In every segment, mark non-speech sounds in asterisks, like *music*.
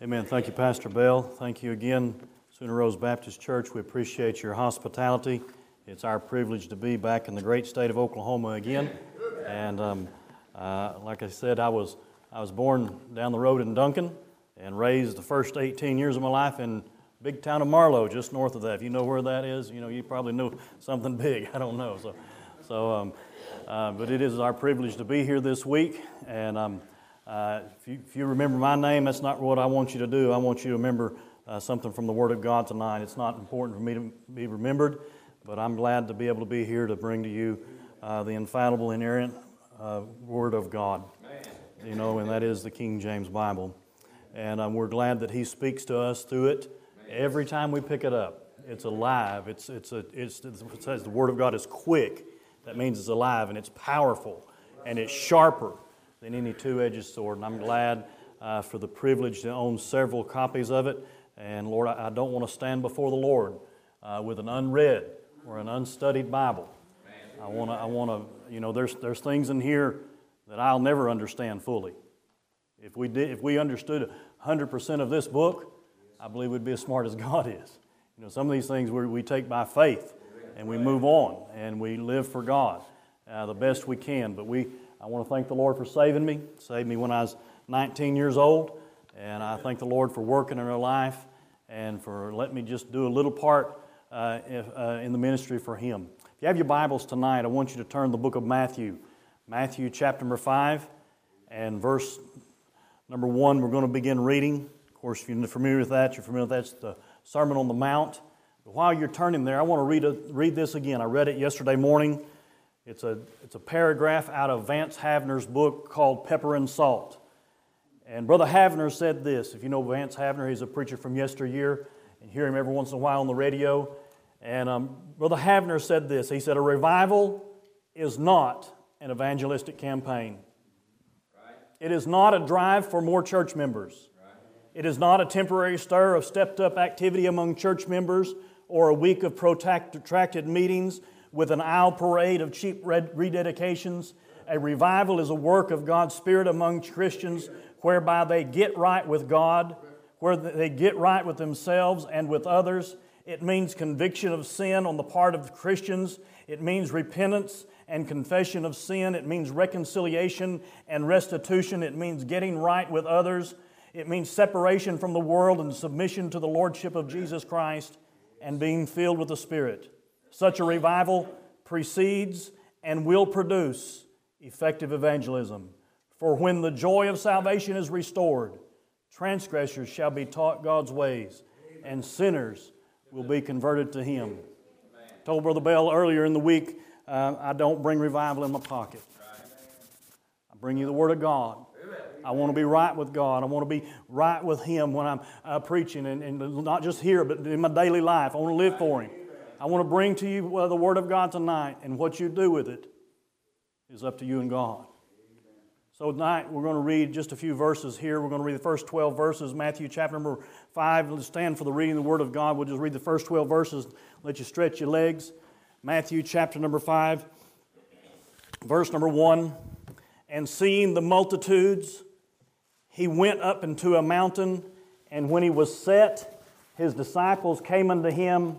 Amen. Thank you, Pastor Bell. Thank you again, Sooner Rose Baptist Church. We appreciate your hospitality. It's our privilege to be back in the great state of Oklahoma again. And um, uh, like I said, I was, I was born down the road in Duncan and raised the first 18 years of my life in big town of Marlow, just north of that. If you know where that is, you know, you probably know something *laughs* big. I don't know. So, so um, uh, but it is our privilege to be here this week. And um, uh, if, you, if, you, remember my name, that's not what I want you to do. I want you to remember uh, something from the Word of God tonight. It's not important for me to be remembered, but I'm glad to be able to be here to bring to you uh, the infallible, inerrant uh, Word of God. You know, and that is the King James Bible. And um, we're glad that He speaks to us through it every time we pick it up. It's alive. It's, it's a, it's, it says the Word of God is quick. That means it's alive and it's powerful and it's sharper than any two edged sword. And I'm glad uh, for the privilege to own several copies of it. And Lord, I, I don't want to stand before the Lord uh, with an unread or an unstudied Bible. I want to, I want to, you know, there's, there's things in here that I'll never understand fully. If we, did, if we understood 100% of this book, I believe we'd be as smart as *laughs* God is. You know, some of these things we, we take by faith and we move on and we live for God uh, the best we can. But we, I want to thank the Lord for saving me. Saved me when I was 19 years old. And I thank the Lord for working in our life and for letting me just do a little part uh, if, uh, in the ministry for Him. If you have your Bibles tonight, I want you to turn the book of Matthew. Matthew chapter number 5 and verse number 1, we're going to begin reading. Of course, if you're familiar with that, you're familiar with that. It's the Sermon on the Mount. But while you're turning there, I want to read, a, read this again. I read it yesterday morning. It's a, it's a paragraph out of Vance Havner's book called Pepper and Salt. And Brother Havner said this. If you know Vance Havner, he's a preacher from yesteryear, and hear him every once in a while on the radio. And um, Brother Havner said this. He said, A revival is not an evangelistic campaign. Right. It is not a drive for more church members. Right. It is not a temporary stir of stepped up activity among church members or a week of protracted meetings with an aisle parade of cheap rededications. A revival is a work of God's Spirit among Christians whereby they get right with God, where they get right with themselves and with others. It means conviction of sin on the part of Christians. It means repentance and confession of sin. It means reconciliation and restitution. It means getting right with others. It means separation from the world and submission to the Lordship of Jesus Christ and being filled with the Spirit. Such a revival precedes and will produce effective evangelism. For when the joy of salvation is restored, transgressors shall be taught God's ways, and sinners will be converted to Him. Told Brother Bell earlier in the week, uh, I don't bring revival in my pocket. I bring you the Word of God. I want to be right with God. I want to be right with Him when I'm uh, preaching, and, and not just here, but in my daily life. I want to live for Him. I want to bring to you uh, the Word of God tonight, and what you do with it is up to you and God. So tonight we're going to read just a few verses here. We're going to read the first 12 verses, Matthew chapter number 5. Let's stand for the reading of the Word of God. We'll just read the first 12 verses, let you stretch your legs. Matthew chapter number 5, verse number 1. And seeing the multitudes, he went up into a mountain, and when he was set, his disciples came unto him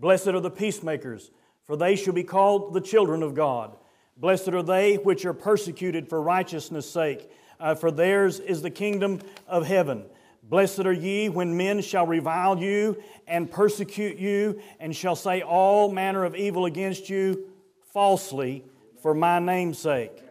Blessed are the peacemakers, for they shall be called the children of God. Blessed are they which are persecuted for righteousness' sake, uh, for theirs is the kingdom of heaven. Blessed are ye when men shall revile you and persecute you, and shall say all manner of evil against you falsely for my name's sake,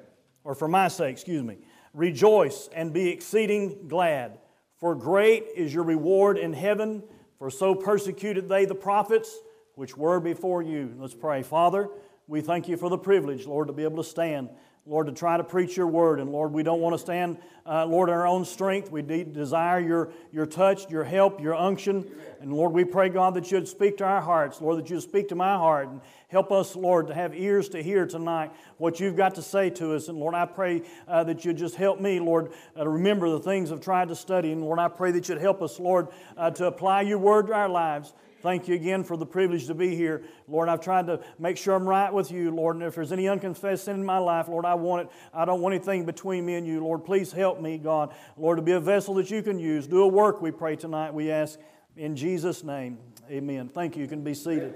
or for my sake, excuse me. Rejoice and be exceeding glad, for great is your reward in heaven, for so persecuted they the prophets which were before you. Let's pray. Father, we thank you for the privilege, Lord, to be able to stand Lord, to try to preach your word. And Lord, we don't want to stand, uh, Lord, in our own strength. We desire your, your touch, your help, your unction. And Lord, we pray, God, that you'd speak to our hearts. Lord, that you'd speak to my heart. And help us, Lord, to have ears to hear tonight what you've got to say to us. And Lord, I pray uh, that you'd just help me, Lord, uh, to remember the things I've tried to study. And Lord, I pray that you'd help us, Lord, uh, to apply your word to our lives. Thank you again for the privilege to be here. Lord, I've tried to make sure I'm right with you, Lord. And if there's any unconfessed sin in my life, Lord, I want it. I don't want anything between me and you. Lord, please help me, God. Lord, to be a vessel that you can use. Do a work, we pray tonight, we ask. In Jesus' name, amen. Thank you. You can be seated.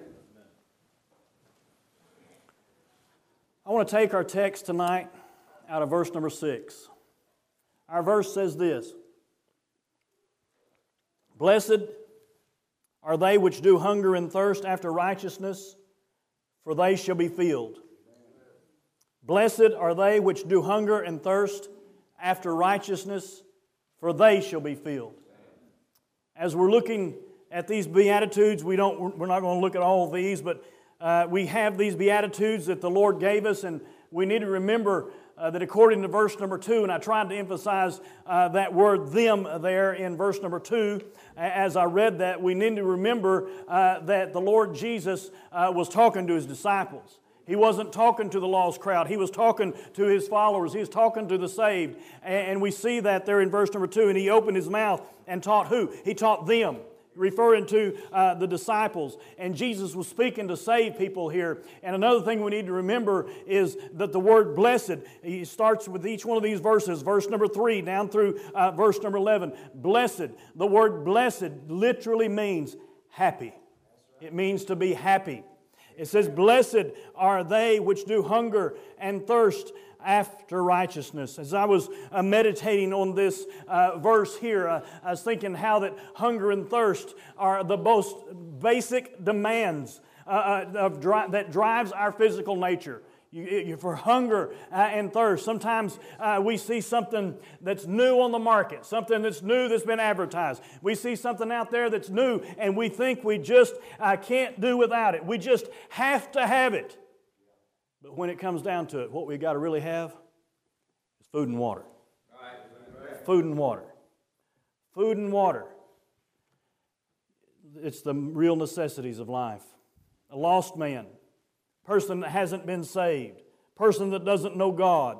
I want to take our text tonight out of verse number six. Our verse says this Blessed are they which do hunger and thirst after righteousness, for they shall be filled. Blessed are they which do hunger and thirst after righteousness, for they shall be filled. As we're looking at these Beatitudes, we don't, we're not going to look at all these, but uh, we have these Beatitudes that the Lord gave us, and we need to remember uh, that according to verse number two, and I tried to emphasize uh, that word them there in verse number two, as I read that, we need to remember uh, that the Lord Jesus uh, was talking to his disciples. He wasn't talking to the lost crowd. He was talking to his followers. He was talking to the saved. And we see that there in verse number two. And he opened his mouth and taught who? He taught them referring to uh, the disciples. And Jesus was speaking to save people here. And another thing we need to remember is that the word blessed, he starts with each one of these verses, verse number three down through uh, verse number 11. Blessed, the word blessed literally means happy. It means to be happy. It says, Blessed are they which do hunger and thirst after righteousness. As I was uh, meditating on this uh, verse here, uh, I was thinking how that hunger and thirst are the most basic demands uh, uh, of dri- that drives our physical nature. You, you, for hunger uh, and thirst. Sometimes uh, we see something that's new on the market, something that's new that's been advertised. We see something out there that's new, and we think we just uh, can't do without it. We just have to have it. But when it comes down to it, what we got to really have is food and water. Food and water. Food and water. It's the real necessities of life. A lost man, person that hasn't been saved, person that doesn't know God,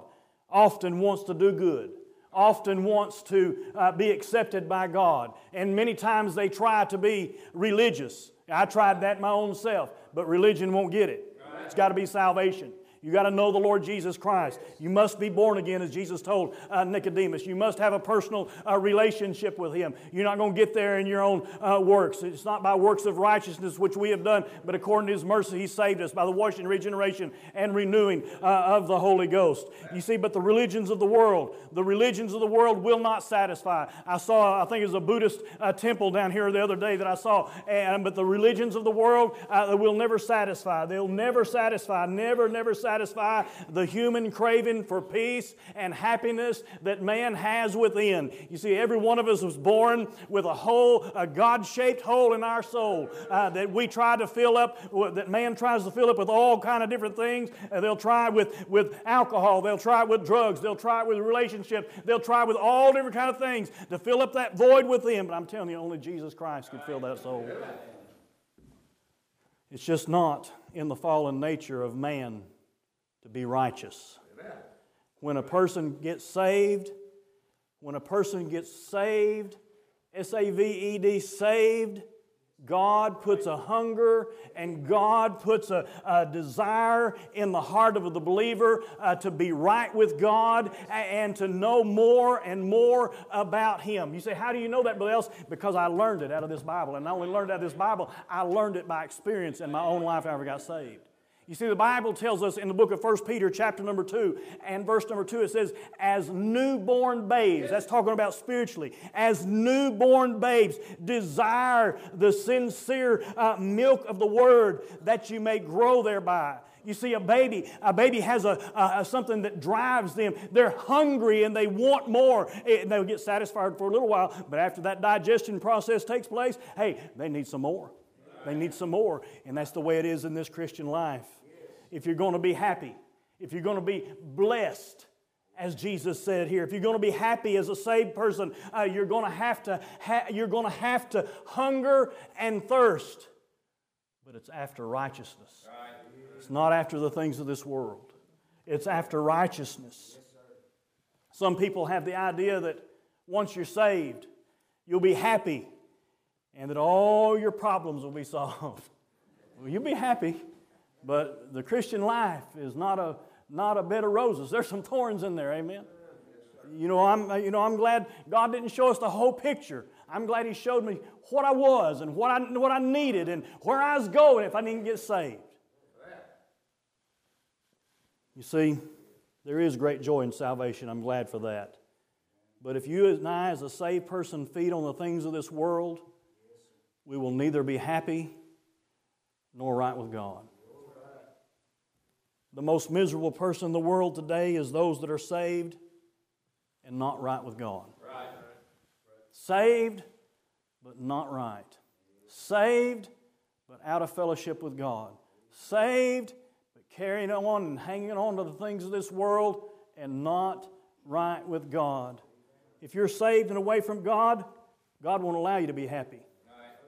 often wants to do good, often wants to uh, be accepted by God. And many times they try to be religious. I tried that my own self, but religion won't get it. It's got to be salvation. You got to know the Lord Jesus Christ. You must be born again, as Jesus told uh, Nicodemus. You must have a personal uh, relationship with Him. You're not going to get there in your own uh, works. It's not by works of righteousness which we have done, but according to His mercy, He saved us by the washing, regeneration, and renewing uh, of the Holy Ghost. You see, but the religions of the world, the religions of the world will not satisfy. I saw, I think it was a Buddhist uh, temple down here the other day that I saw, and, but the religions of the world uh, will never satisfy. They'll never satisfy, never, never satisfy satisfy the human craving for peace and happiness that man has within. You see, every one of us was born with a hole, a God shaped hole in our soul uh, that we try to fill up, that man tries to fill up with all kind of different things. Uh, they'll try with, with alcohol, they'll try it with drugs, they'll try it with relationship, they'll try with all different kind of things to fill up that void within. But I'm telling you, only Jesus Christ could fill that soul. It's just not in the fallen nature of man to be righteous. Amen. When a person gets saved, when a person gets saved, S A V E D, saved, God puts a hunger and God puts a, a desire in the heart of the believer uh, to be right with God and to know more and more about Him. You say, How do you know that, Brother Else? Because I learned it out of this Bible. And not only learned it out of this Bible, I learned it by experience in my own life after I got saved. You see, the Bible tells us in the book of 1 Peter, chapter number 2, and verse number 2, it says, As newborn babes, that's talking about spiritually, as newborn babes, desire the sincere uh, milk of the word that you may grow thereby. You see, a baby, a baby has a, a, a, something that drives them. They're hungry and they want more. It, they'll get satisfied for a little while, but after that digestion process takes place, hey, they need some more. They need some more. And that's the way it is in this Christian life if you're going to be happy, if you're going to be blessed, as Jesus said here, if you're going to be happy as a saved person, uh, you're going to have to ha- you're going to have to hunger and thirst. But it's after righteousness. It's not after the things of this world. It's after righteousness. Some people have the idea that once you're saved, you'll be happy and that all your problems will be solved. *laughs* Well, you'll be happy, but the Christian life is not a, not a bed of roses. There's some thorns in there, amen? You know, I'm, you know, I'm glad God didn't show us the whole picture. I'm glad He showed me what I was and what I, what I needed and where I was going if I didn't get saved. You see, there is great joy in salvation. I'm glad for that. But if you and I, as a saved person, feed on the things of this world, we will neither be happy nor right with God. The most miserable person in the world today is those that are saved and not right with God. Saved, but not right. Saved, but out of fellowship with God. Saved, but carrying on and hanging on to the things of this world and not right with God. If you're saved and away from God, God won't allow you to be happy.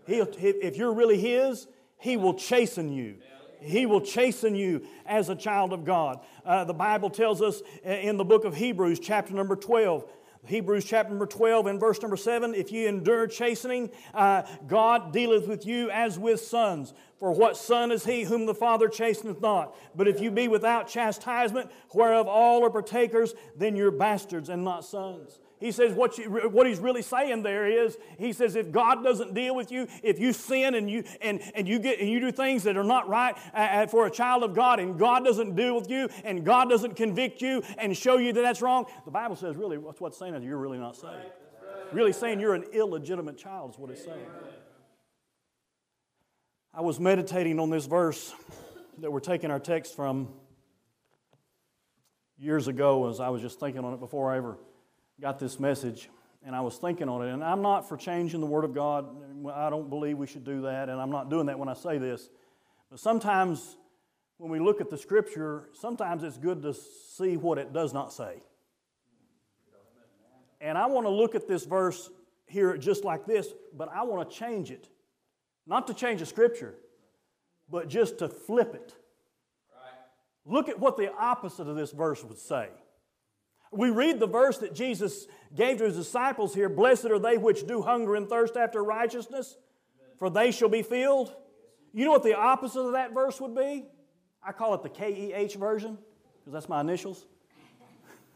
He'll, if you're really His, He will chasten you. He will chasten you as a child of God. Uh, the Bible tells us in the book of Hebrews, chapter number 12, Hebrews chapter number 12 and verse number 7 If you endure chastening, uh, God dealeth with you as with sons. For what son is he whom the Father chasteneth not? But if you be without chastisement, whereof all are partakers, then you're bastards and not sons. He says what, you, what he's really saying there is, he says if God doesn't deal with you, if you sin and you, and, and you, get, and you do things that are not right uh, uh, for a child of God and God doesn't deal with you and God doesn't convict you and show you that that's wrong, the Bible says really what's what's saying is you're really not saved. Really saying you're an illegitimate child is what it's saying. I was meditating on this verse that we're taking our text from years ago as I was just thinking on it before I ever got this message and I was thinking on it. And I'm not for changing the Word of God. I don't believe we should do that, and I'm not doing that when I say this. But sometimes when we look at the Scripture, sometimes it's good to see what it does not say. And I want to look at this verse here just like this, but I want to change it. Not to change the Scripture, but just to flip it. Look at what the opposite of this verse would say. We read the verse that Jesus gave to his disciples here Blessed are they which do hunger and thirst after righteousness, for they shall be filled. You know what the opposite of that verse would be? I call it the KEH version, because that's my initials. *laughs*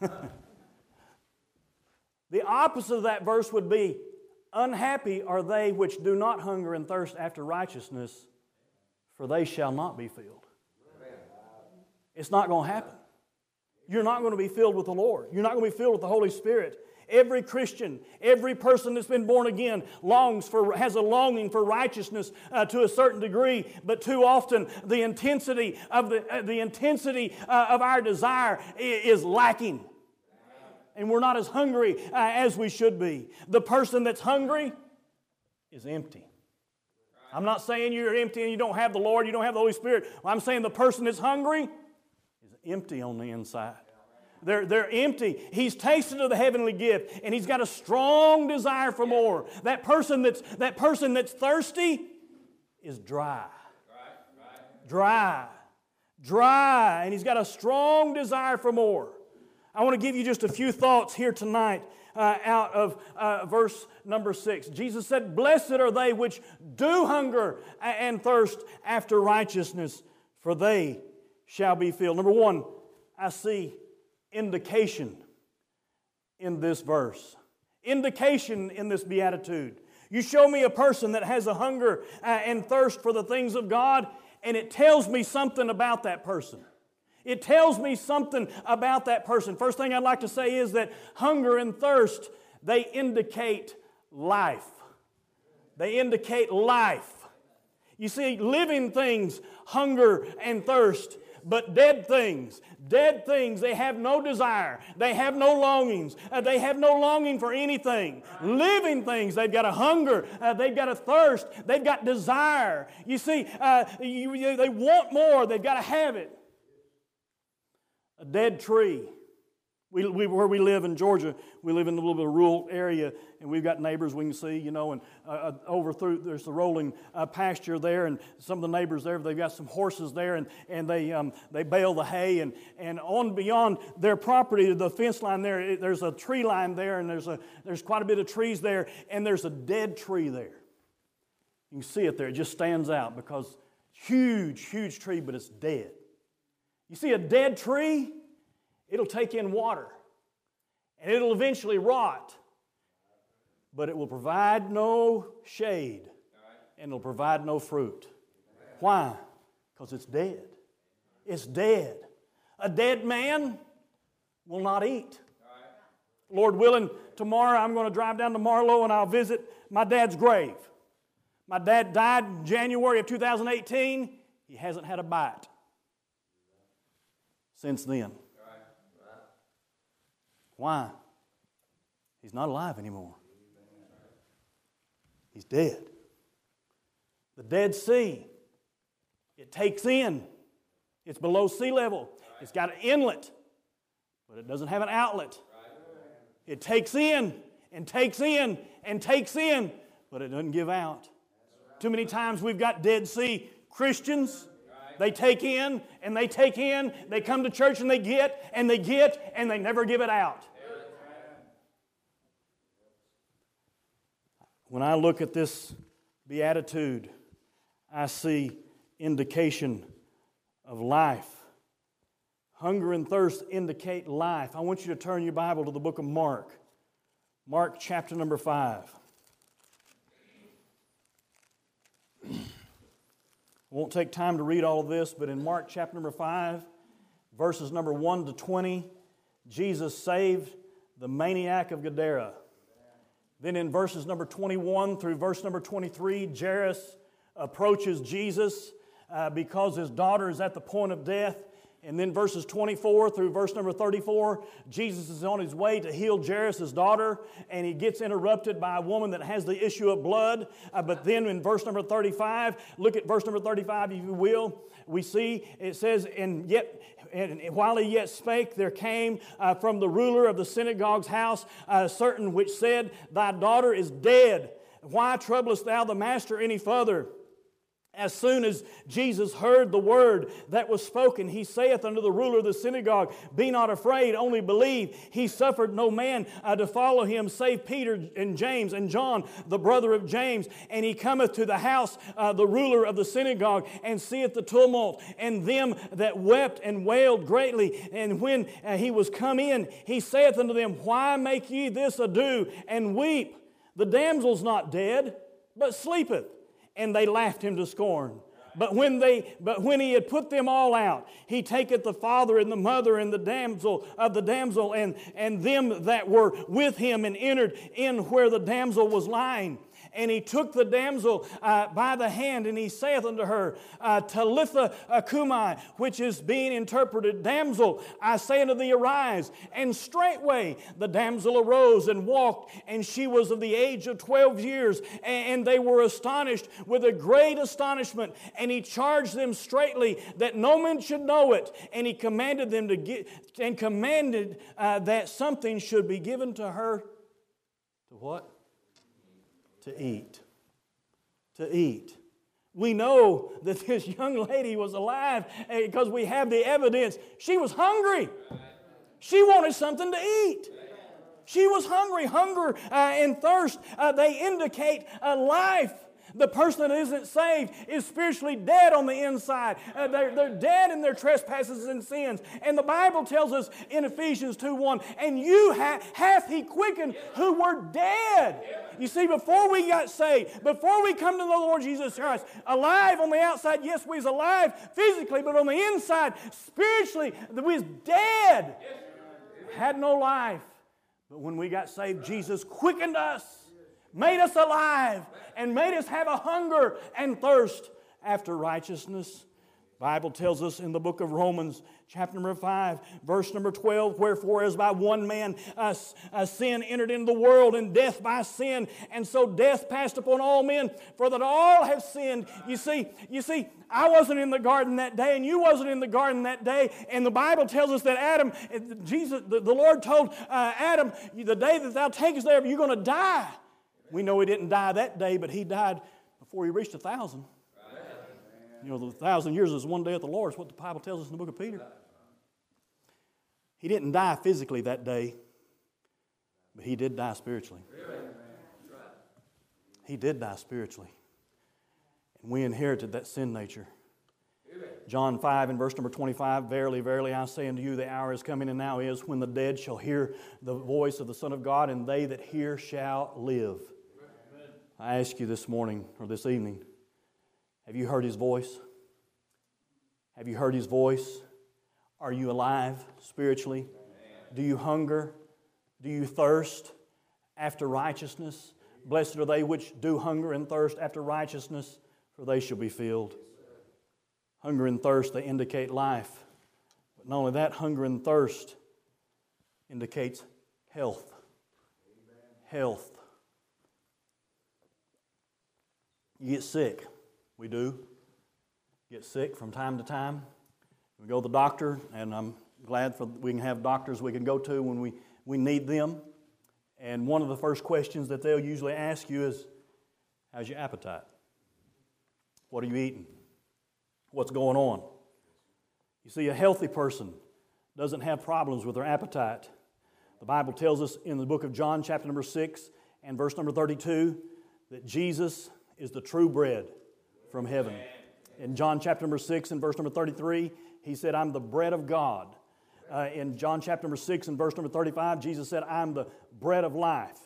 the opposite of that verse would be Unhappy are they which do not hunger and thirst after righteousness, for they shall not be filled. It's not going to happen you're not going to be filled with the Lord. You're not going to be filled with the Holy Spirit. Every Christian, every person that's been born again longs for, has a longing for righteousness uh, to a certain degree, but too often the intensity of, the, uh, the intensity, uh, of our desire is, lacking. And we're not as hungry uh, as we should be. The person that's hungry is empty. I'm not saying you're empty and you don't have the Lord, you don't have the Holy Spirit. I'm saying the person that's hungry empty on the inside. They're, they're empty. He's tasted of the heavenly gift and he's got a strong desire for more. That person that's, that person that's thirsty is dry. Dry. Dry. And he's got a strong desire for more. I want to give you just a few thoughts here tonight uh, out of uh, verse number six. Jesus said, Blessed are they which do hunger and thirst after righteousness, for they shall be filled. Number one, I see indication in this verse. Indication in this beatitude. You show me a person that has a hunger uh, and thirst for the things of God, and it tells me something about that person. It tells me something about that person. First thing I'd like to say is that hunger and thirst, they indicate life. They indicate life. You see, living things, hunger and thirst, but dead things, dead things, they have no desire. They have no longings. Uh, they have no longing for anything. Living things, they've got a hunger. Uh, they've got a thirst. They've got desire. You see, uh, you, they want more. They've got to have it. a dead tree. We, we, where we live in Georgia, we live in a little bit of a rural area, and we've got neighbors we can see, you know, and uh, uh, over through there's the rolling uh, pasture there, and some of the neighbors there, they've got some horses there, and, and they, um, they bale the hay, and, and on beyond their property, the fence line there, it, there's a tree line there, and there's, a, there's quite a bit of trees there, and there's a dead tree there. You can see it there, it just stands out because huge, huge tree, but it's dead. You see a dead tree? It'll take in water and it'll eventually rot, but it will provide no shade and it'll provide no fruit. Why? Because it's dead. It's dead. A dead man will not eat. Lord willing, tomorrow I'm going to drive down to Marlow and I'll visit my dad's grave. My dad died in January of 2018. He hasn't had a bite since then. Why? He's not alive anymore. He's dead. The Dead Sea, it takes in. It's below sea level. It's got an inlet, but it doesn't have an outlet. It takes in and takes in and takes in, but it doesn't give out. Too many times we've got Dead Sea Christians. They take in and they take in, they come to church and they get and they get and they never give it out. When I look at this beatitude, I see indication of life. Hunger and thirst indicate life. I want you to turn your Bible to the book of Mark, Mark chapter number 5. Won't take time to read all of this, but in Mark chapter number 5, verses number 1 to 20, Jesus saved the maniac of Gadara. Then in verses number 21 through verse number 23, Jairus approaches Jesus uh, because his daughter is at the point of death. And then verses 24 through verse number 34, Jesus is on his way to heal Jairus' daughter, and he gets interrupted by a woman that has the issue of blood. Uh, but then in verse number 35, look at verse number 35, if you will, we see it says, And yet and while he yet spake, there came uh, from the ruler of the synagogue's house a certain which said, Thy daughter is dead. Why troublest thou the master any further? As soon as Jesus heard the word that was spoken, he saith unto the ruler of the synagogue, Be not afraid, only believe. He suffered no man uh, to follow him, save Peter and James and John, the brother of James. And he cometh to the house, uh, the ruler of the synagogue, and seeth the tumult, and them that wept and wailed greatly. And when uh, he was come in, he saith unto them, Why make ye this ado and weep? The damsel's not dead, but sleepeth and they laughed him to scorn. But when, they, but when he had put them all out, he taketh the father and the mother and the damsel of the damsel and, and them that were with him and entered in where the damsel was lying. And he took the damsel uh, by the hand, and he saith unto her, uh, Talitha cumi, which is being interpreted, Damsel, I say unto thee, arise. And straightway the damsel arose and walked, and she was of the age of twelve years. And they were astonished with a great astonishment. And he charged them straightly that no man should know it. And he commanded them to get, and commanded uh, that something should be given to her. To what? To eat. To eat. We know that this *laughs* young lady was alive because we have the evidence. She was hungry. She wanted something to eat. She was hungry. Hunger uh, and thirst, uh, they indicate a life. The person that isn't saved is spiritually dead on the inside. Uh, they're, they're dead in their trespasses and sins. And the Bible tells us in Ephesians 2 1, and you ha- hath he quickened who were dead. You see, before we got saved, before we come to the Lord Jesus Christ, alive on the outside, yes, we was alive physically, but on the inside, spiritually, we was dead. Had no life. But when we got saved, Jesus quickened us, made us alive, and made us have a hunger and thirst after righteousness. Bible tells us in the book of Romans, chapter number 5, verse number 12, wherefore as by one man a, a sin entered into the world, and death by sin, and so death passed upon all men, for that all have sinned. You see, you see, I wasn't in the garden that day, and you wasn't in the garden that day, and the Bible tells us that Adam, Jesus, the, the Lord told uh, Adam, the day that thou takest there, you're going to die. We know he didn't die that day, but he died before he reached a thousand. You know, the thousand years is one day at the Lord, is what the Bible tells us in the book of Peter. He didn't die physically that day, but he did die spiritually. He did die spiritually. And we inherited that sin nature. John 5 and verse number 25 Verily, verily, I say unto you, the hour is coming and now is when the dead shall hear the voice of the Son of God, and they that hear shall live. I ask you this morning or this evening have you heard his voice? Have you heard his voice? Are you alive spiritually? Do you hunger? Do you thirst after righteousness? Blessed are they which do hunger and thirst after righteousness, for they shall be filled. Hunger and thirst, they indicate life. But not only that, hunger and thirst indicates health. Health. You get sick. We do. Get sick from time to time. We go to the doctor, and I'm glad for we can have doctors we can go to when we, we need them. And one of the first questions that they'll usually ask you is, How's your appetite? What are you eating? What's going on? You see, a healthy person doesn't have problems with their appetite. The Bible tells us in the book of John, chapter number 6 and verse number 32, that Jesus is the true bread from heaven. In John chapter number 6 and verse number 33, he said, I'm the bread of God. Uh, in John chapter number 6 and verse number 35, Jesus said, I'm the bread of life.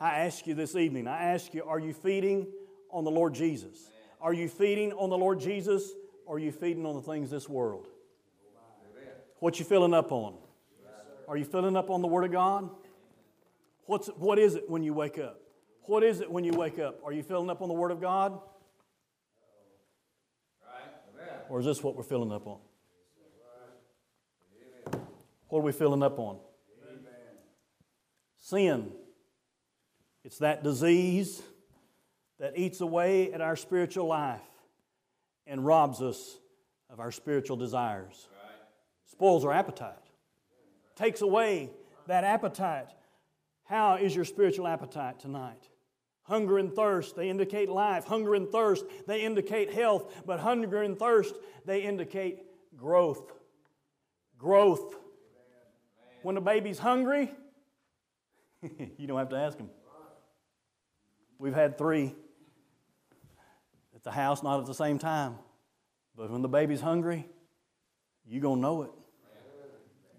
I ask you this evening, I ask you, are you feeding on the Lord Jesus? Are you feeding on the Lord Jesus or are you feeding on the things this world? What you filling up on? Are you filling up on the Word of God? What's, what is it when you wake up? What is it when you wake up? Are you filling up on the Word of God? Or is this what we're filling up on? What are we filling up on? Sin. It's that disease that eats away at our spiritual life and robs us of our spiritual desires. Spoils our appetite. Takes away that appetite. How is your spiritual appetite tonight? Hunger and thirst, they indicate life. Hunger and thirst, they indicate health. But hunger and thirst, they indicate growth. Growth. When a baby's hungry, *laughs* you don't have to ask him. We've had three at the house, not at the same time. But when the baby's hungry, you're going to know it.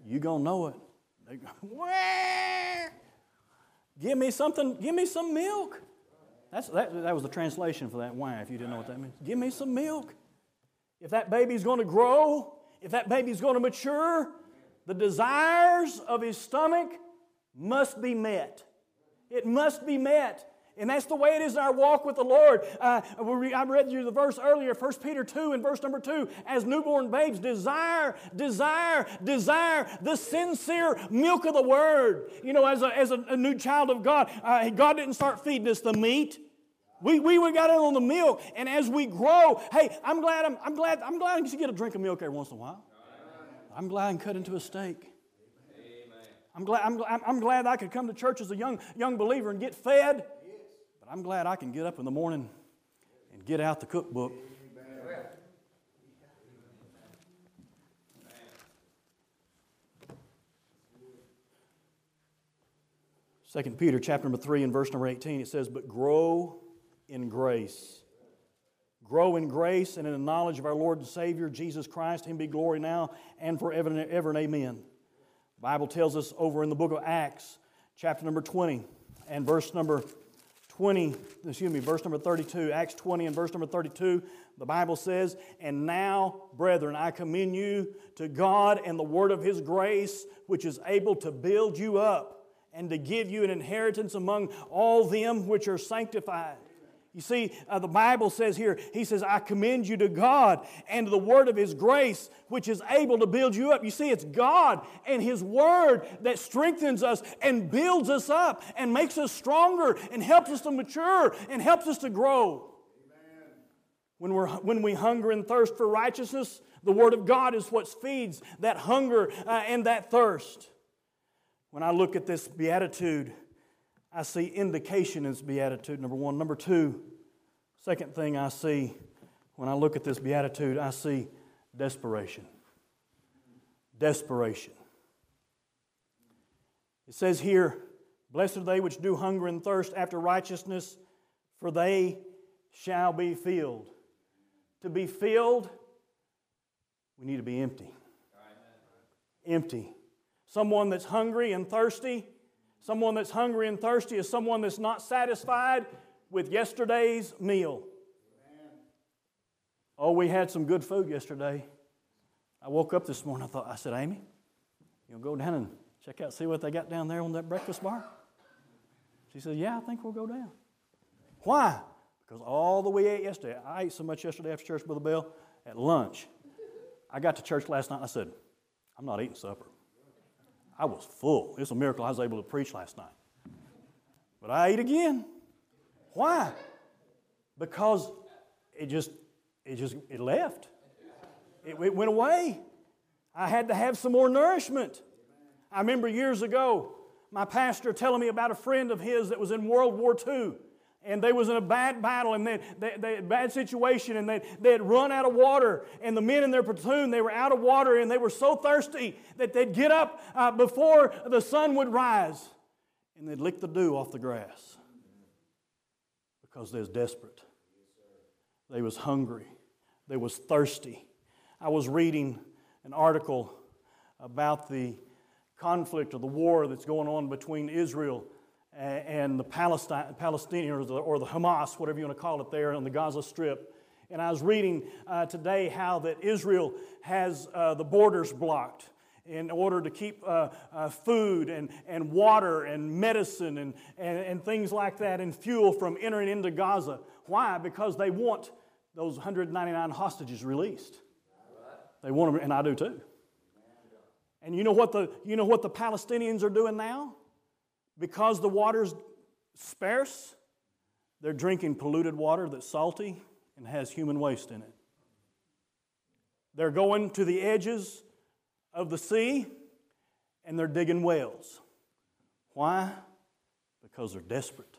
You're going to know it. They go, *laughs* Give me something, give me some milk. That's, that, that was the translation for that wine, if you didn't know what that means. Give me some milk. If that baby's going to grow, if that baby's going to mature, the desires of his stomach must be met. It must be met. And that's the way it is in our walk with the Lord. Uh, I read you the verse earlier, 1 Peter 2 and verse number 2. As newborn babes, desire, desire, desire the sincere milk of the Word. You know, as a, as a, a new child of God, uh, God didn't start feeding us the meat. We, we got it on the milk, and as we grow, hey, I'm glad I'm, I'm glad I'm glad I get a drink of milk every once in a while. I'm glad I can cut into a steak. I'm glad, I'm, I'm glad I could come to church as a young, young believer and get fed. I'm glad I can get up in the morning and get out the cookbook. Second Peter chapter number 3 and verse number 18 it says, But grow in grace. Grow in grace and in the knowledge of our Lord and Savior Jesus Christ. Him be glory now and forever and ever and amen. The Bible tells us over in the book of Acts, chapter number 20 and verse number 20, excuse me, verse number 32, Acts 20 and verse number 32, the Bible says, And now, brethren, I commend you to God and the word of his grace, which is able to build you up and to give you an inheritance among all them which are sanctified. You see, uh, the Bible says here, He says, I commend you to God and to the word of His grace, which is able to build you up. You see, it's God and His word that strengthens us and builds us up and makes us stronger and helps us to mature and helps us to grow. Amen. When, we're, when we hunger and thirst for righteousness, the word of God is what feeds that hunger uh, and that thirst. When I look at this beatitude, I see indication in this beatitude, number one. Number two, second thing I see when I look at this beatitude, I see desperation. Desperation. It says here, Blessed are they which do hunger and thirst after righteousness, for they shall be filled. To be filled, we need to be empty. Empty. Someone that's hungry and thirsty Someone that's hungry and thirsty is someone that's not satisfied with yesterday's meal. Oh, we had some good food yesterday. I woke up this morning, I thought, I said, Amy, you'll go down and check out, see what they got down there on that breakfast bar? She said, Yeah, I think we'll go down. Why? Because all the we ate yesterday, I ate so much yesterday after church, Brother Bill, at lunch. I got to church last night and I said, I'm not eating supper. I was full. It's a miracle I was able to preach last night. But I ate again. Why? Because it just, it just, it left. It, it went away. I had to have some more nourishment. I remember years ago, my pastor telling me about a friend of his that was in World War II and they was in a bad battle and they, they, they bad situation and they, they had run out of water. And the men in their platoon they were out of water and they were so thirsty that they'd get up uh, before the sun would rise and they'd lick the dew off the grass because they was desperate. They was hungry. They was thirsty. I was reading an article about the conflict or the war that's going on between israel and the Palestine, Palestinians or the, Hamas, whatever you want to call it, there on the Gaza Strip. And I was reading uh, today how that Israel has uh, the borders blocked in order to keep uh, uh, food and, and water and medicine and, and, and things like that and fuel from entering into Gaza. Why? Because they want those 199 hostages released. They want them, and I do too. And you know what the, you know what the Palestinians are doing now? Because the water's sparse, they're drinking polluted water that's salty and has human waste in it. They're going to the edges of the sea and they're digging wells. Why? Because they're desperate.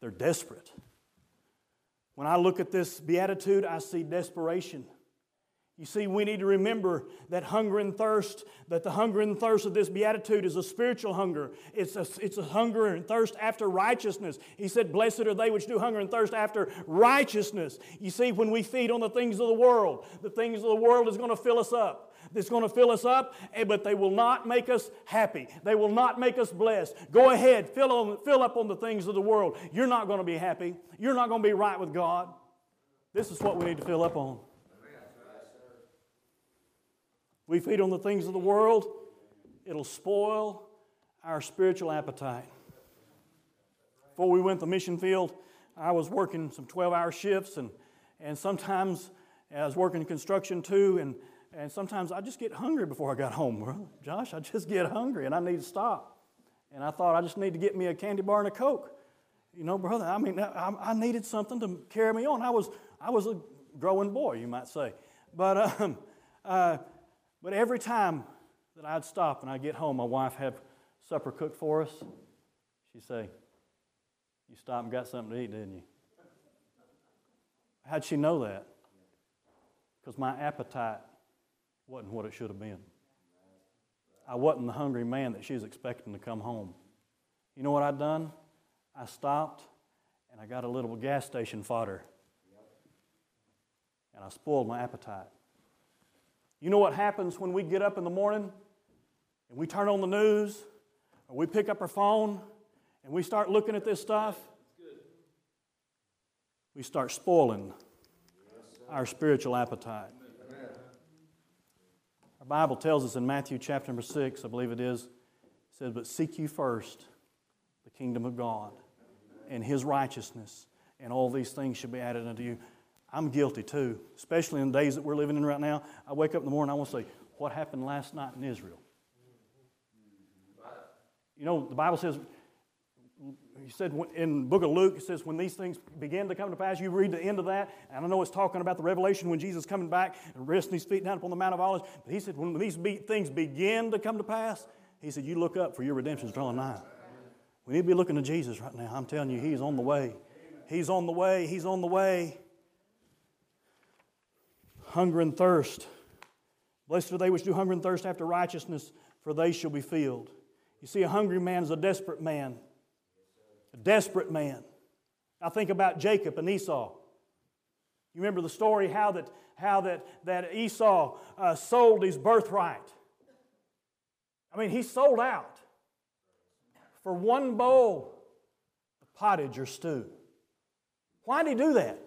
They're desperate. When I look at this beatitude, I see desperation. You see, we need to remember that hunger and thirst, that the hunger and thirst of this beatitude is a spiritual hunger. It's a, it's a hunger and thirst after righteousness. He said, Blessed are they which do hunger and thirst after righteousness. You see, when we feed on the things of the world, the things of the world is going to fill us up. It's going to fill us up, eh, but they will not make us happy. They will not make us blessed. Go ahead, fill, on, fill up on the things of the world. You're not going to be happy. You're not going to be right with God. This is what we need to fill up on we feed on the things of the world, it'll spoil our spiritual appetite. Before we went to the mission field, I was working some 12 hour shifts, and, and sometimes I was working construction too, and, and sometimes I just get hungry before I got home. Josh, I just get hungry and I need to stop. And I thought I just need to get me a candy bar and a Coke. You know, brother, I mean, I, I needed something to carry me on. I was, I was a growing boy, you might say. But um, uh, but every time that I'd stop and I'd get home, my wife had supper cooked for us. She'd say, You stopped and got something to eat, didn't you? How'd she know that? Because my appetite wasn't what it should have been. I wasn't the hungry man that she was expecting to come home. You know what I'd done? I stopped and I got a little gas station fodder. And I spoiled my appetite. You know what happens when we get up in the morning and we turn on the news or we pick up our phone and we start looking at this stuff? We start spoiling our spiritual appetite. Our Bible tells us in Matthew chapter number 6, I believe it is, it says, But seek you first the kingdom of God and his righteousness, and all these things shall be added unto you. I'm guilty too, especially in the days that we're living in right now. I wake up in the morning, I want to say, What happened last night in Israel? You know, the Bible says, he said in the book of Luke, it says, when these things begin to come to pass, you read the end of that, and I know it's talking about the revelation when Jesus is coming back and resting his feet down upon the Mount of Olives, but he said, when these be- things begin to come to pass, he said, you look up for your redemption is drawing nigh. We need to be looking to Jesus right now. I'm telling you, he's on the way. He's on the way. He's on the way. Hunger and thirst. Blessed are they which do hunger and thirst after righteousness, for they shall be filled. You see, a hungry man is a desperate man. A desperate man. I think about Jacob and Esau. You remember the story how that, how that, that Esau uh, sold his birthright. I mean, he sold out for one bowl of pottage or stew. Why did he do that?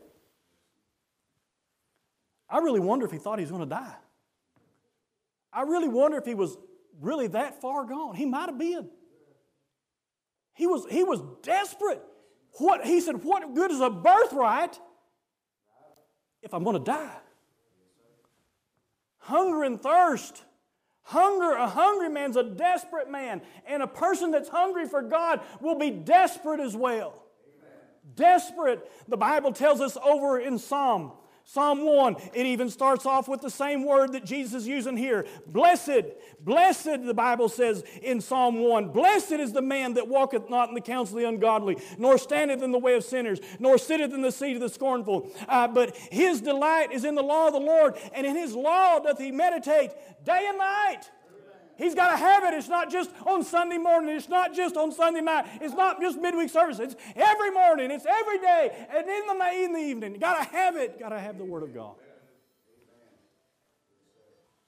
I really wonder if he thought he was going to die. I really wonder if he was really that far gone. He might have been. He was, he was desperate. What, he said, What good is a birthright if I'm going to die? Hunger and thirst. Hunger, a hungry man's a desperate man. And a person that's hungry for God will be desperate as well. Amen. Desperate. The Bible tells us over in Psalm Psalm 1, it even starts off with the same word that Jesus is using here. Blessed, blessed, the Bible says in Psalm 1, blessed is the man that walketh not in the counsel of the ungodly, nor standeth in the way of sinners, nor sitteth in the seat of the scornful. Uh, but his delight is in the law of the Lord, and in his law doth he meditate day and night. He's got to have it. It's not just on Sunday morning. It's not just on Sunday night. It's not just midweek service. It's every morning. It's every day. And in the, in the evening. You got to have it. Got to have the Word of God.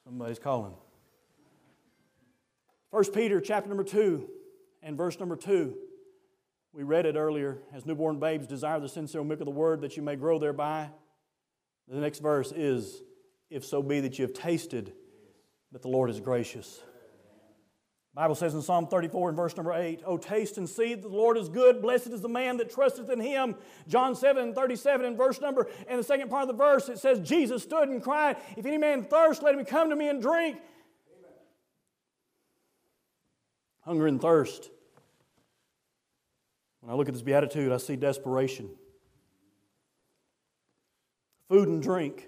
Somebody's calling. First Peter chapter number 2 and verse number 2. We read it earlier. As newborn babes desire the sincere milk of the Word that you may grow thereby. The next verse is, if so be that you have tasted that the Lord is gracious. Bible says in Psalm 34 and verse number 8, Oh, taste and see that the Lord is good. Blessed is the man that trusteth in him. John 7 and 37 and verse number, and the second part of the verse, it says, Jesus stood and cried, If any man thirst, let him come to me and drink. Amen. Hunger and thirst. When I look at this beatitude, I see desperation. Food and drink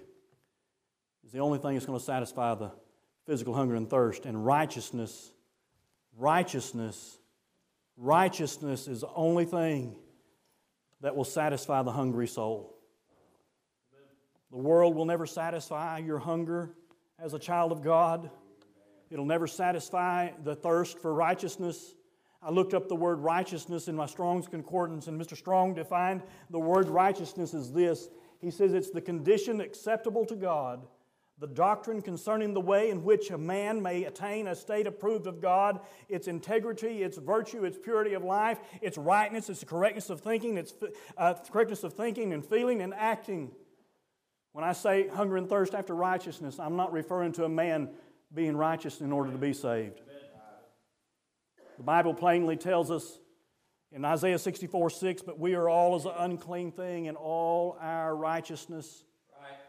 is the only thing that's going to satisfy the physical hunger and thirst. And righteousness Righteousness, righteousness is the only thing that will satisfy the hungry soul. The world will never satisfy your hunger as a child of God. It'll never satisfy the thirst for righteousness. I looked up the word righteousness in my Strong's Concordance, and Mr. Strong defined the word righteousness as this. He says it's the condition acceptable to God the doctrine concerning the way in which a man may attain a state approved of God, its integrity, its virtue, its purity of life, its rightness, its correctness of thinking, its uh, correctness of thinking and feeling and acting. When I say hunger and thirst after righteousness, I'm not referring to a man being righteous in order to be saved. The Bible plainly tells us in Isaiah 64 6, but we are all as an unclean thing, and all our righteousness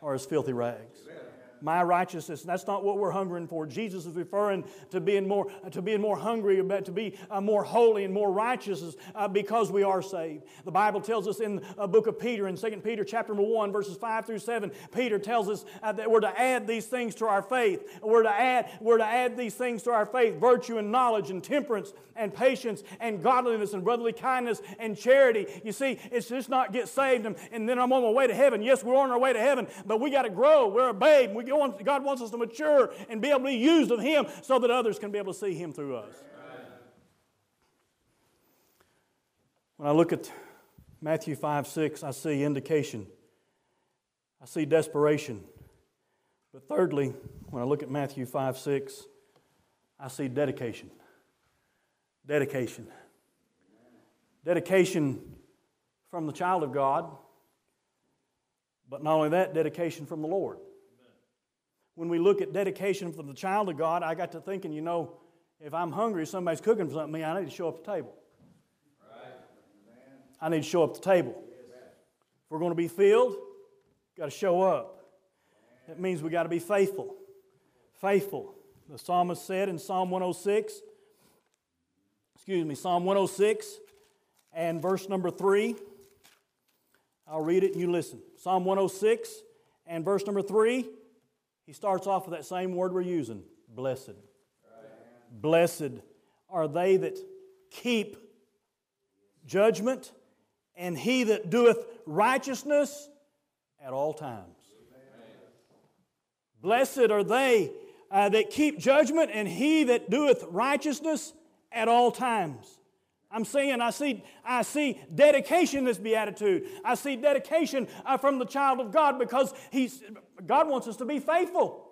are as filthy rags. Amen my righteousness. That's not what we're hungering for. Jesus is referring to being more, to being more hungry, but to be uh, more holy and more righteous uh, because we are saved. The Bible tells us in the book of Peter, in 2 Peter chapter 1, verses 5 through 7, Peter tells us uh, that we're to add these things to our faith. We're to add, we're to add these things to our faith, virtue and knowledge and temperance and patience and godliness and brotherly kindness and charity. You see, it's just not get saved and, and then I'm on my way to heaven. Yes, we're on our way to heaven, but we got to grow. We're a babe. We God wants us to mature and be able to be used of Him so that others can be able to see Him through us. When I look at Matthew 5 6, I see indication, I see desperation. But thirdly, when I look at Matthew 5 6, I see dedication. Dedication. Dedication from the child of God, but not only that, dedication from the Lord when we look at dedication for the child of God, I got to thinking, you know, if I'm hungry, somebody's cooking for something, I need to show up the table. Right. I need to show up the table. If we're going to be filled, got to show up. That means we got to be faithful. Faithful. The psalmist said in Psalm 106, excuse me, Psalm 106 and verse number 3. I'll read it and you listen. Psalm 106 and verse number 3, he starts off with that same word we're using blessed. Blessed are they that keep judgment, and he that doeth righteousness at all times. Blessed are they uh, that keep judgment, and he that doeth righteousness at all times. I'm saying I see, I see dedication in this beatitude. I see dedication uh, from the child of God because he's, God wants us to be faithful.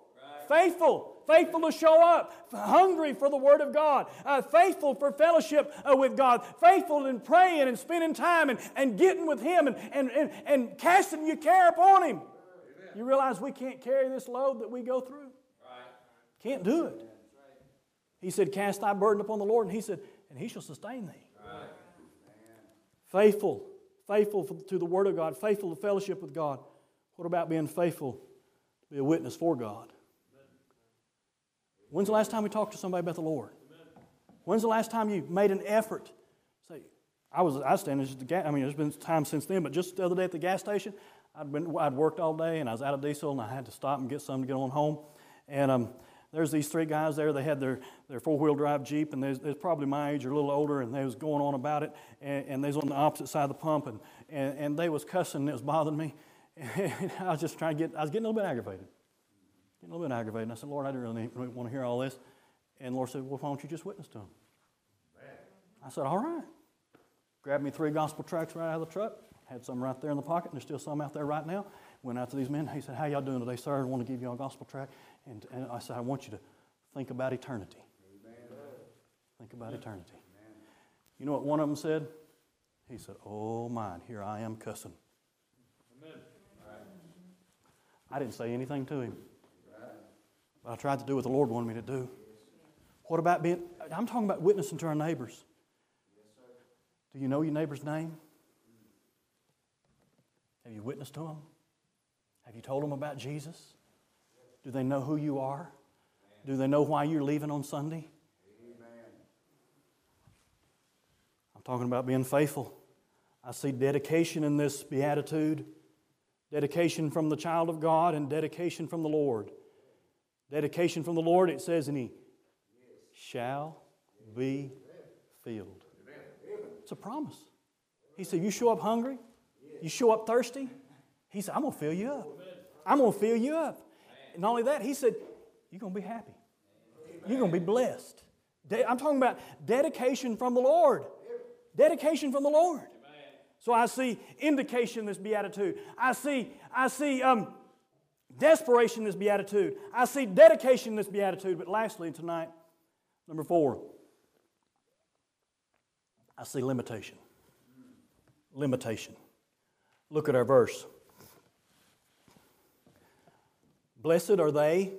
Right. Faithful. Faithful to show up. Hungry for the Word of God. Uh, faithful for fellowship uh, with God. Faithful in praying and spending time and, and getting with Him and, and, and, and casting your care upon Him. Amen. You realize we can't carry this load that we go through? Right. Can't do it. He said, Cast thy burden upon the Lord. And He said, And He shall sustain thee. Faithful, faithful to the Word of God, faithful to fellowship with God. What about being faithful to be a witness for God? When's the last time we talked to somebody about the Lord? When's the last time you made an effort? Say, I was I standing at the gas. I mean, there's been time since then, but just the other day at the gas station, I'd been I'd worked all day and I was out of diesel and I had to stop and get something to get on home, and um, there's these three guys there. They had their, their four wheel drive Jeep, and they're probably my age or a little older, and they was going on about it. And, and they was on the opposite side of the pump, and, and, and they was cussing, and it was bothering me. And *laughs* I was just trying to get, I was getting a little bit aggravated. Getting a little bit aggravated. And I said, Lord, I didn't really, want to hear all this. And the Lord said, Well, why don't you just witness to them? I said, All right. Grabbed me three gospel tracts right out of the truck. Had some right there in the pocket, and there's still some out there right now. Went out to these men. He said, How y'all doing today, sir? I want to give you a gospel tract. And, and I said, I want you to think about eternity. Amen. Think about eternity. Amen. You know what one of them said? He said, Oh, mine, here I am cussing. Amen. I didn't say anything to him. But I tried to do what the Lord wanted me to do. What about being, I'm talking about witnessing to our neighbors. Do you know your neighbor's name? Have you witnessed to them? Have you told them about Jesus? Do they know who you are? Do they know why you're leaving on Sunday? I'm talking about being faithful. I see dedication in this beatitude dedication from the child of God and dedication from the Lord. Dedication from the Lord, it says, and He shall be filled. It's a promise. He said, You show up hungry, you show up thirsty. He said, I'm going to fill you up. I'm going to fill you up. And not only that, he said, You're going to be happy. You're going to be blessed. I'm talking about dedication from the Lord. Dedication from the Lord. So I see indication in this beatitude. I see, I see um, desperation in this beatitude. I see dedication in this beatitude. But lastly, tonight, number four, I see limitation. Limitation. Look at our verse. Blessed are they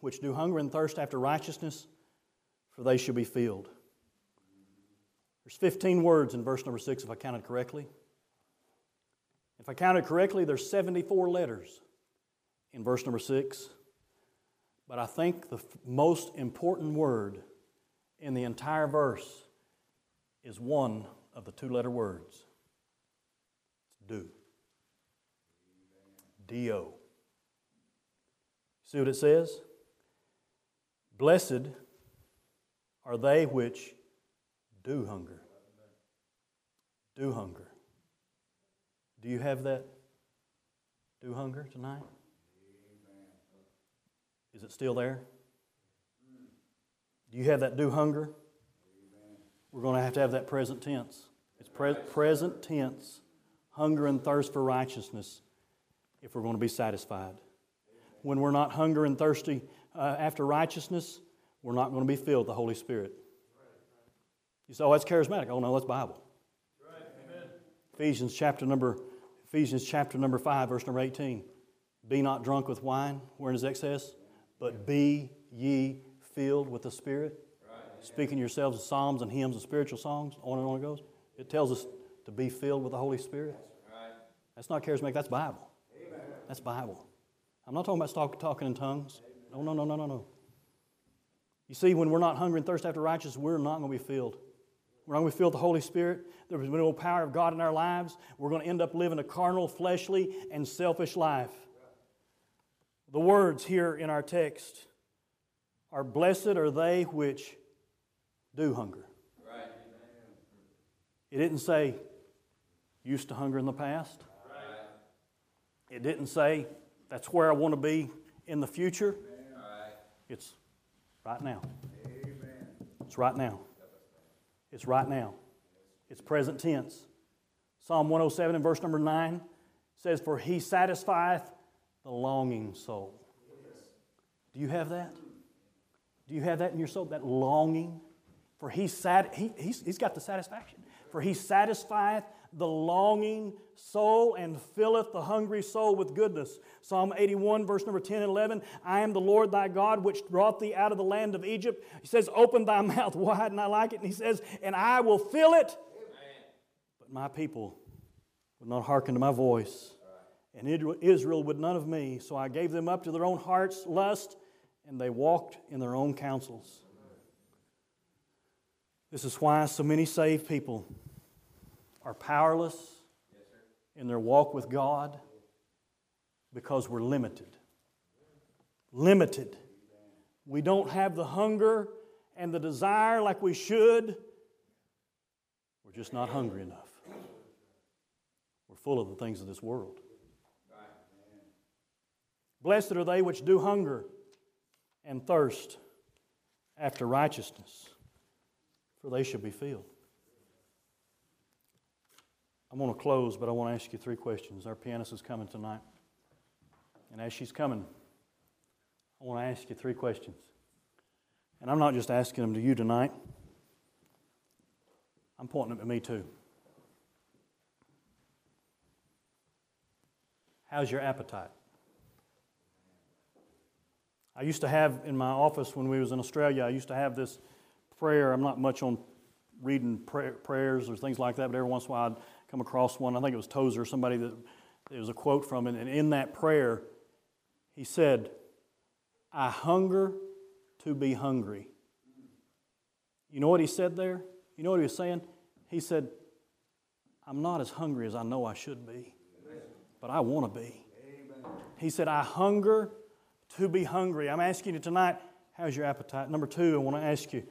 which do hunger and thirst after righteousness, for they shall be filled. There's 15 words in verse number 6, if I counted correctly. If I counted correctly, there's 74 letters in verse number 6. But I think the most important word in the entire verse is one of the two letter words. It's do. D O. See what it says? Blessed are they which do hunger. Do hunger. Do you have that do hunger tonight? Is it still there? Do you have that do hunger? We're going to have to have that present tense. It's pre- present tense, hunger and thirst for righteousness if we're going to be satisfied when we're not hungry and thirsty uh, after righteousness, we're not going to be filled with the Holy Spirit. You say, oh, that's charismatic. Oh, no, that's Bible. Ephesians chapter number Ephesians chapter number 5, verse number 18. Be not drunk with wine, wherein is excess, but be ye filled with the Spirit. Right. Speaking yourselves of psalms and hymns and spiritual songs, on and on it goes. It tells us to be filled with the Holy Spirit. Right. That's not charismatic, that's Bible. That's Bible. I'm not talking about talk, talking in tongues. No, no, no, no, no, no. You see, when we're not hungry and thirst after righteousness, we're not going to be filled. We're not going to be filled with the Holy Spirit. There's no power of God in our lives. We're going to end up living a carnal, fleshly, and selfish life. The words here in our text are blessed are they which do hunger. Right. It didn't say used to hunger in the past. It didn't say that's where I want to be in the future. Right. It's right now. Amen. It's right now. It's right now. It's present tense. Psalm 107 and verse number 9 says, For he satisfieth the longing soul. Do you have that? Do you have that in your soul? That longing? For he sat, he, he's, he's got the satisfaction. For he satisfieth the longing soul and filleth the hungry soul with goodness. Psalm 81, verse number 10 and 11 I am the Lord thy God, which brought thee out of the land of Egypt. He says, Open thy *laughs* mouth wide, and I like it. And he says, And I will fill it. But my people would not hearken to my voice, and Israel would none of me. So I gave them up to their own hearts' lust, and they walked in their own counsels. This is why so many saved people are powerless in their walk with God because we're limited. Limited. We don't have the hunger and the desire like we should. We're just not hungry enough. We're full of the things of this world. Blessed are they which do hunger and thirst after righteousness, for they shall be filled. I'm going to close, but I want to ask you three questions. Our pianist is coming tonight. And as she's coming, I want to ask you three questions. And I'm not just asking them to you tonight, I'm pointing them to me too. How's your appetite? I used to have in my office when we was in Australia, I used to have this prayer. I'm not much on reading prayers or things like that, but every once in a while I'd come across one. I think it was Tozer, somebody that it was a quote from it. And in that prayer, he said, I hunger to be hungry. You know what he said there? You know what he was saying? He said, I'm not as hungry as I know I should be, but I want to be. He said, I hunger to be hungry. I'm asking you tonight, how's your appetite? Number two, I want to ask you,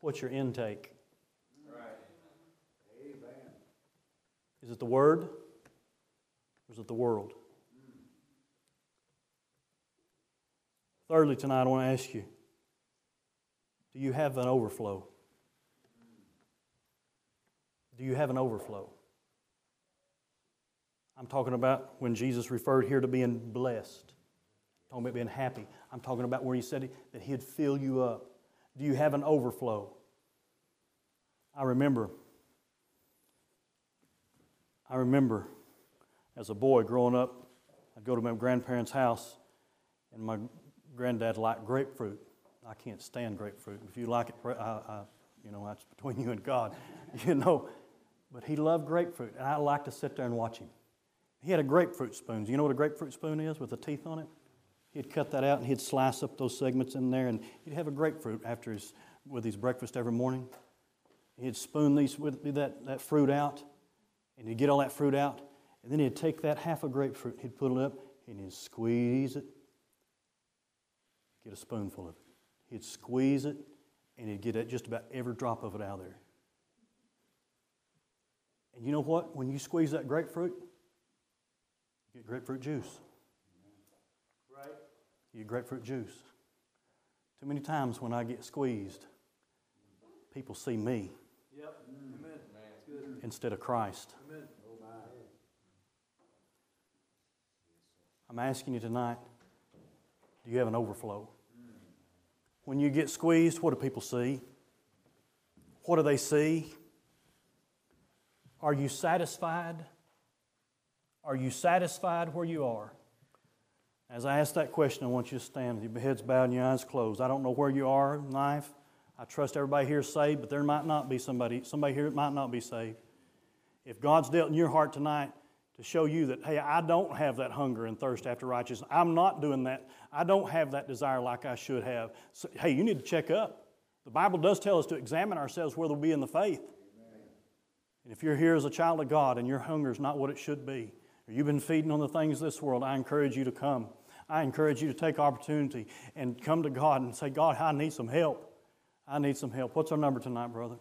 what's your intake? Is it the Word or is it the world? Thirdly, tonight I want to ask you do you have an overflow? Do you have an overflow? I'm talking about when Jesus referred here to being blessed, talking about being happy. I'm talking about where he said that he'd fill you up. Do you have an overflow? I remember I remember as a boy growing up, I'd go to my grandparents' house, and my granddad liked grapefruit. I can't stand grapefruit. If you like it, I, I, you know, that's between *laughs* you and God, *laughs* you know. But he loved grapefruit, and I liked to sit there and watch him. He had a grapefruit spoon. Do you know what a grapefruit spoon is with the teeth on it? He'd cut that out and he'd slice up those segments in there, and he'd have a grapefruit after his, with his breakfast every morning. He'd spoon these with that, that fruit out, and he'd get all that fruit out, and then he'd take that half a grapefruit, he'd put it up, and he'd squeeze it, get a spoonful of it. He'd squeeze it, and he'd get just about every drop of it out of there. And you know what? When you squeeze that grapefruit, you get grapefruit juice. Right? You get grapefruit juice. Too many times when I get squeezed, people see me. Instead of Christ. I'm asking you tonight do you have an overflow? When you get squeezed, what do people see? What do they see? Are you satisfied? Are you satisfied where you are? As I ask that question, I want you to stand with your heads bowed and your eyes closed. I don't know where you are in life. I trust everybody here is saved, but there might not be somebody, somebody here might not be saved. If God's dealt in your heart tonight, to show you that, hey, I don't have that hunger and thirst after righteousness. I'm not doing that. I don't have that desire like I should have. So, hey, you need to check up. The Bible does tell us to examine ourselves whether we be in the faith. And if you're here as a child of God and your hunger is not what it should be, or you've been feeding on the things of this world, I encourage you to come. I encourage you to take opportunity and come to God and say, God, I need some help. I need some help. What's our number tonight, brother?